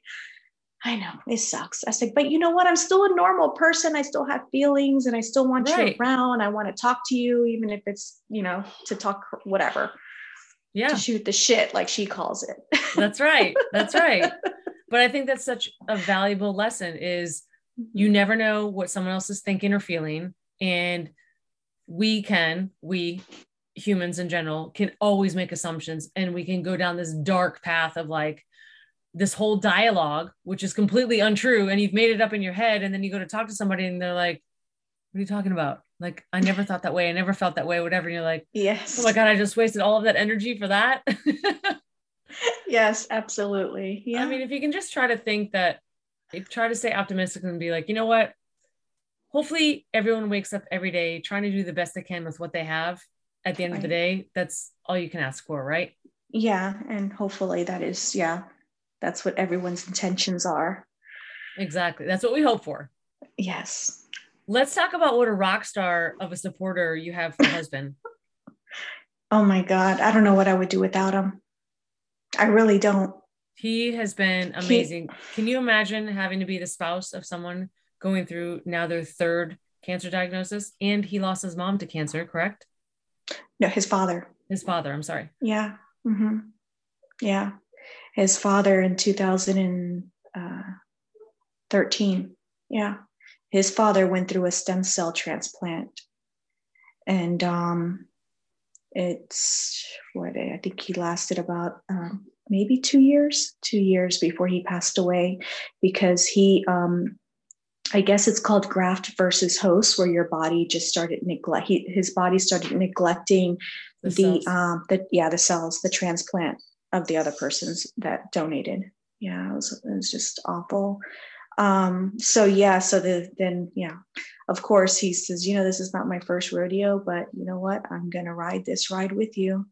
i know it sucks. I said but you know what? I'm still a normal person. I still have feelings and i still want right. you around. I want to talk to you even if it's you know to talk whatever. Yeah. To shoot the shit like she calls it. That's right. That's right. But i think that's such a valuable lesson is you mm-hmm. never know what someone else is thinking or feeling and we can we humans in general can always make assumptions and we can go down this dark path of like this whole dialogue which is completely untrue and you've made it up in your head and then you go to talk to somebody and they're like what are you talking about? Like i never thought that way. I never felt that way whatever. And you're like yes. Oh my god i just wasted all of that energy for that? Yes absolutely. Yeah i mean if you can just try to think that try to stay optimistic and be like you know what hopefully everyone wakes up every day trying to do the best they can with what they have at the end of the day, that's all you can ask for, right? Yeah. And hopefully that is, yeah, that's what everyone's intentions are. Exactly. That's what we hope for. Yes. Let's talk about what a rock star of a supporter you have for husband. Oh my God. I don't know what I would do without him. I really don't. He has been amazing. He, Can you imagine having to be the spouse of someone going through now their third cancer diagnosis? And he lost his mom to cancer, correct? No, his father. His father, I'm sorry. Yeah. Mm-hmm. Yeah. His father in 2013. Yeah. His father went through a stem cell transplant. And um, it's what I think he lasted about um, maybe two years, two years before he passed away because he um, I guess it's called graft versus host, where your body just started neglect. He, his body started neglecting the, the um, the yeah the cells, the transplant of the other persons that donated. Yeah, it was it was just awful. Um, so yeah, so the then yeah, of course he says, you know, this is not my first rodeo, but you know what? I'm gonna ride this ride with you.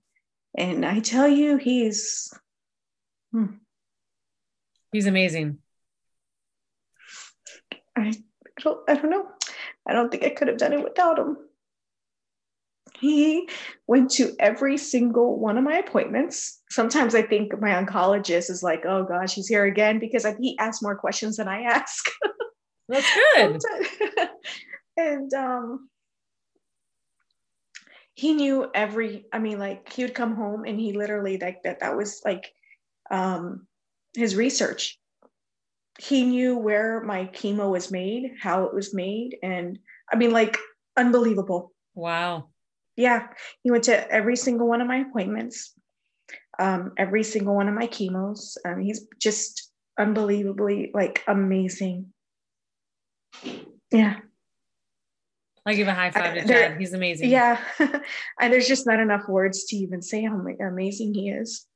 And I tell you, he's hmm. he's amazing. I, I don't I don't know. I don't think I could have done it without him. He went to every single one of my appointments. Sometimes I think my oncologist is like, oh gosh, he's here again because I, he asks more questions than I ask. That's good. and um, he knew every, I mean, like he would come home and he literally like that, that was like um, his research he knew where my chemo was made, how it was made, and I mean, like, unbelievable. Wow. Yeah, he went to every single one of my appointments, um, every single one of my chemos. Um, he's just unbelievably like amazing. Yeah. I give a high five to Chad. He's amazing. Yeah. and there's just not enough words to even say how amazing he is.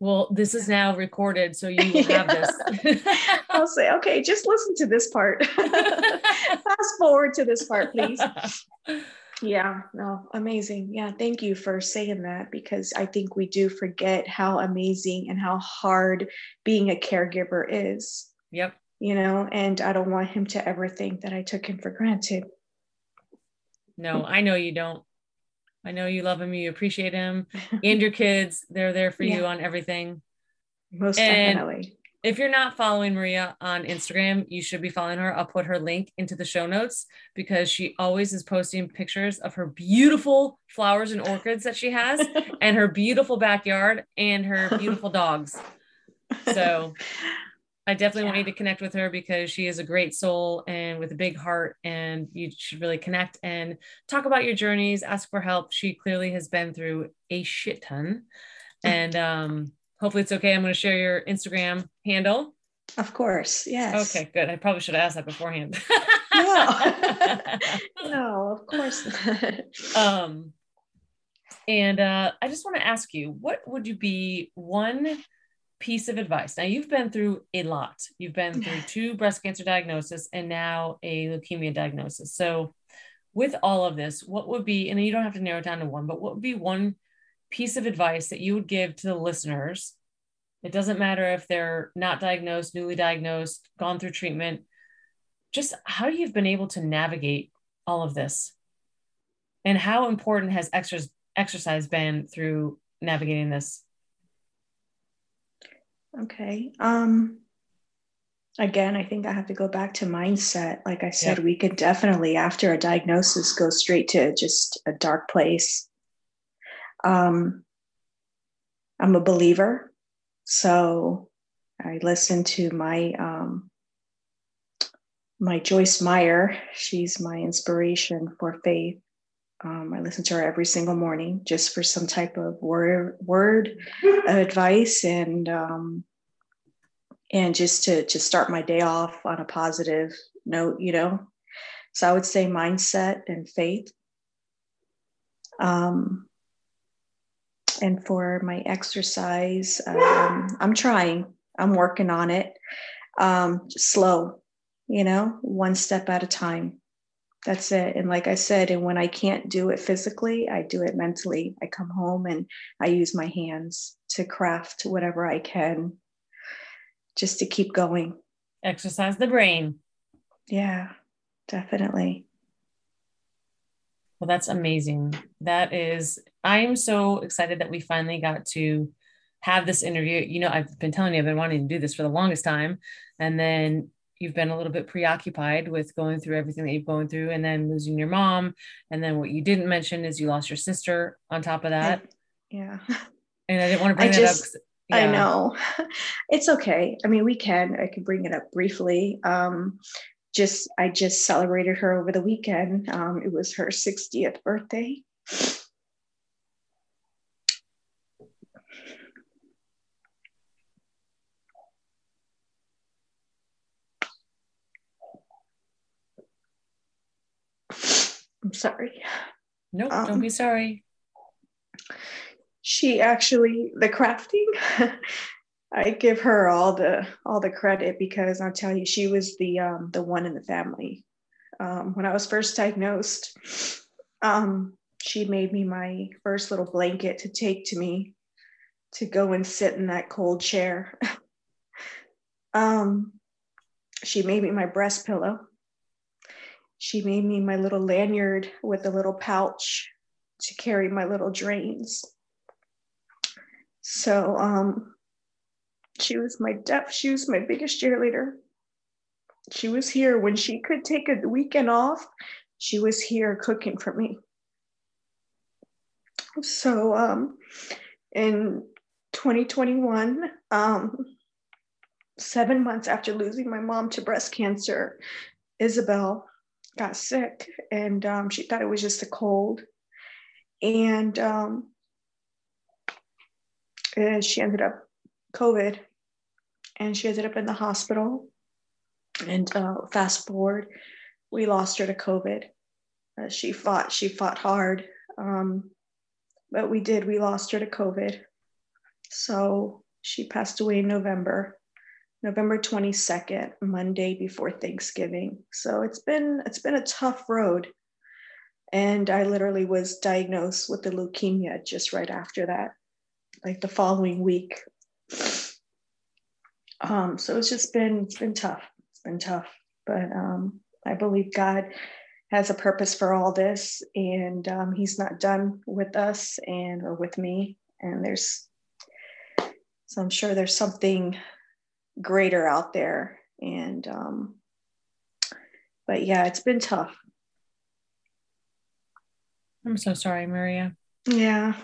Well, this is now recorded, so you will have this. I'll say, okay, just listen to this part. Fast forward to this part, please. Yeah, no, amazing. Yeah, thank you for saying that because I think we do forget how amazing and how hard being a caregiver is. Yep. You know, and I don't want him to ever think that I took him for granted. No, I know you don't. I know you love him, you appreciate him, and your kids. They're there for yeah. you on everything. Most and definitely. If you're not following Maria on Instagram, you should be following her. I'll put her link into the show notes because she always is posting pictures of her beautiful flowers and orchids that she has, and her beautiful backyard, and her beautiful dogs. So I definitely yeah. want you to connect with her because she is a great soul and with a big heart, and you should really connect and talk about your journeys, ask for help. She clearly has been through a shit ton, and um, hopefully it's okay. I'm going to share your Instagram handle. Of course, yes. Okay, good. I probably should have asked that beforehand. no, no, of course. um, and uh, I just want to ask you, what would you be one piece of advice. Now you've been through a lot. You've been through two breast cancer diagnosis and now a leukemia diagnosis. So with all of this, what would be, and you don't have to narrow it down to one, but what would be one piece of advice that you would give to the listeners? It doesn't matter if they're not diagnosed, newly diagnosed, gone through treatment, just how you've been able to navigate all of this. And how important has exercise been through navigating this? Okay. Um again, I think I have to go back to mindset. Like I said, yeah. we could definitely after a diagnosis go straight to just a dark place. Um I'm a believer. So I listen to my um my Joyce Meyer, she's my inspiration for faith. Um, I listen to her every single morning just for some type of word word advice and um, and just to to start my day off on a positive note, you know. So I would say mindset and faith. Um, and for my exercise, um, I'm trying. I'm working on it. Um, slow, you know, one step at a time that's it. And like I said, and when I can't do it physically, I do it mentally. I come home and I use my hands to craft whatever I can just to keep going. Exercise the brain. Yeah, definitely. Well, that's amazing. That is, I'm so excited that we finally got to have this interview. You know, I've been telling you I've been wanting to do this for the longest time. And then you've been a little bit preoccupied with going through everything that you've gone through and then losing your mom and then what you didn't mention is you lost your sister on top of that. I, yeah. And i didn't want to bring I that just, up yeah. i know. It's okay. I mean we can i can bring it up briefly. Um just i just celebrated her over the weekend. Um it was her 60th birthday I'm sorry. Nope, um, don't be sorry. She actually the crafting. I give her all the all the credit because I'll tell you she was the um, the one in the family. Um, when I was first diagnosed, um, she made me my first little blanket to take to me to go and sit in that cold chair. um, she made me my breast pillow she made me my little lanyard with a little pouch to carry my little drains. So um, she was my def, she was my biggest cheerleader. She was here when she could take a weekend off. She was here cooking for me. So um, in 2021, um, seven months after losing my mom to breast cancer, Isabel got sick and um, she thought it was just a cold. And, um, and she ended up COVID and she ended up in the hospital. And uh, fast forward, we lost her to COVID. Uh, she fought, she fought hard. Um, but we did, we lost her to COVID. So she passed away in November. November 22nd, Monday before Thanksgiving. So it's been it's been a tough road. And I literally was diagnosed with the leukemia just right after that, like the following week. Um, so it's just been it's been tough. It's been tough. But um, I believe God has a purpose for all this, and um, He's not done with us and or with me. And there's so I'm sure there's something greater out there. And, um, but yeah, it's been tough. I'm so sorry, Maria. Yeah.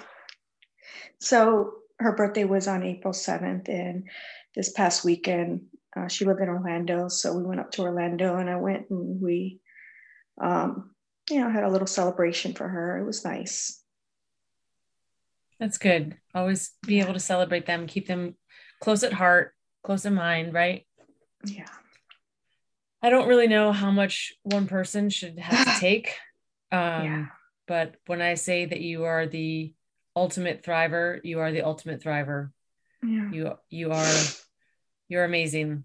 So her birthday was on April 7th. And this past weekend, uh, she lived in Orlando. So we went up to Orlando and I went and we, um, you know, had a little celebration for her. It was nice. That's good. Always be able to celebrate them, keep them close at heart, close in mind, right? Yeah. I don't really know how much one person should have to take. Um, yeah. But when I say that you are the ultimate thriver, you are the ultimate thriver. Yeah. You you are you're amazing.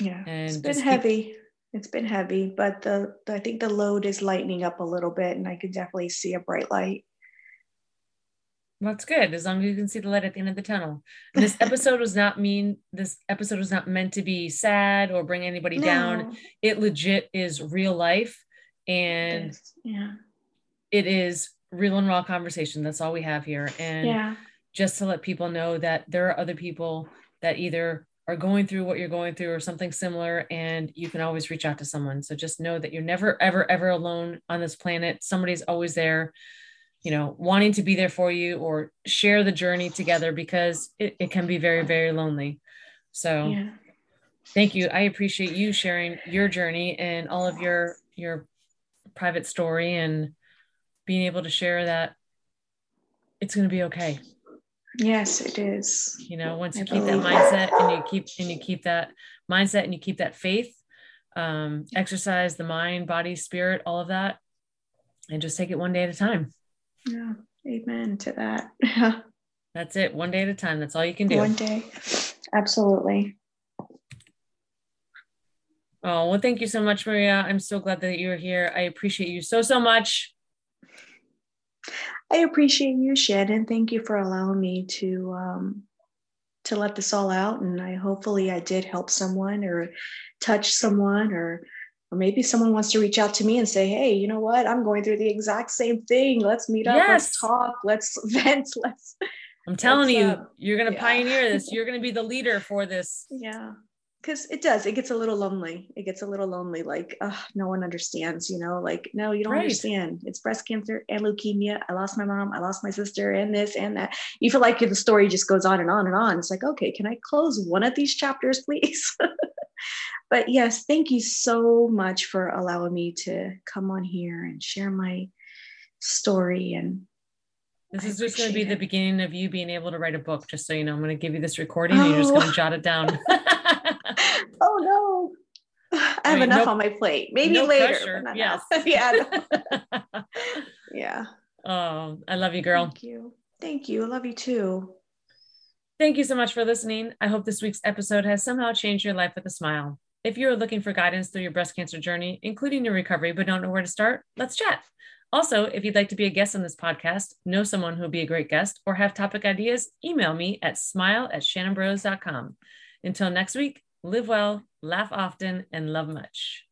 Yeah. And it's been heavy. Keep... It's been heavy, but the, the I think the load is lightening up a little bit, and I can definitely see a bright light. That's good. As long as you can see the light at the end of the tunnel. And this episode was not mean. This episode was not meant to be sad or bring anybody no. down. It legit is real life, and it yeah, it is real and raw conversation. That's all we have here. And yeah, just to let people know that there are other people that either are going through what you're going through or something similar, and you can always reach out to someone. So just know that you're never, ever, ever alone on this planet. Somebody's always there you know wanting to be there for you or share the journey together because it, it can be very very lonely. So yeah. thank you. I appreciate you sharing your journey and all of your your private story and being able to share that it's going to be okay. Yes it is. You know once you I keep that mindset and you keep and you keep that mindset and you keep that faith um, exercise the mind body spirit all of that and just take it one day at a time yeah. Amen to that. That's it. One day at a time. That's all you can do. One day. Absolutely. Oh, well, thank you so much, Maria. I'm so glad that you're here. I appreciate you so, so much. I appreciate you, Shannon. Thank you for allowing me to um, to let this all out, and I hopefully I did help someone or touch someone, or or maybe someone wants to reach out to me and say, "Hey, you know what? I'm going through the exact same thing. Let's meet up. Yes. Let's talk. Let's vent. Let's." I'm telling you, uh, you're going to yeah. pioneer this. You're going to be the leader for this. Yeah because it does it gets a little lonely it gets a little lonely like oh, no one understands you know like no you don't right. understand. It's breast cancer and leukemia. I lost my mom i lost my sister and this and that. You feel like the story just goes on and on and on. It's like okay can i close one of these chapters please? But yes thank you so much for allowing me to come on here and share my story and this is just going to be it. the beginning of you being able to write a book just so you know. I'm going to give you this recording oh. and you're just going to oh. jot it down oh no. I have I mean, enough no, on my plate. Maybe no later. Yes. yeah. yeah. Oh, I love you, girl. Thank you. Thank you. I love you too. Thank you so much for listening. I hope this week's episode has somehow changed your life with a smile. If you are looking for guidance through your breast cancer journey, including your recovery, but don't know where to start, let's chat. Also, if you'd like to be a guest on this podcast, know someone who would be a great guest, or have topic ideas, email me at smile at shannonburrows.com. Until next week, live well, laugh often, and love much.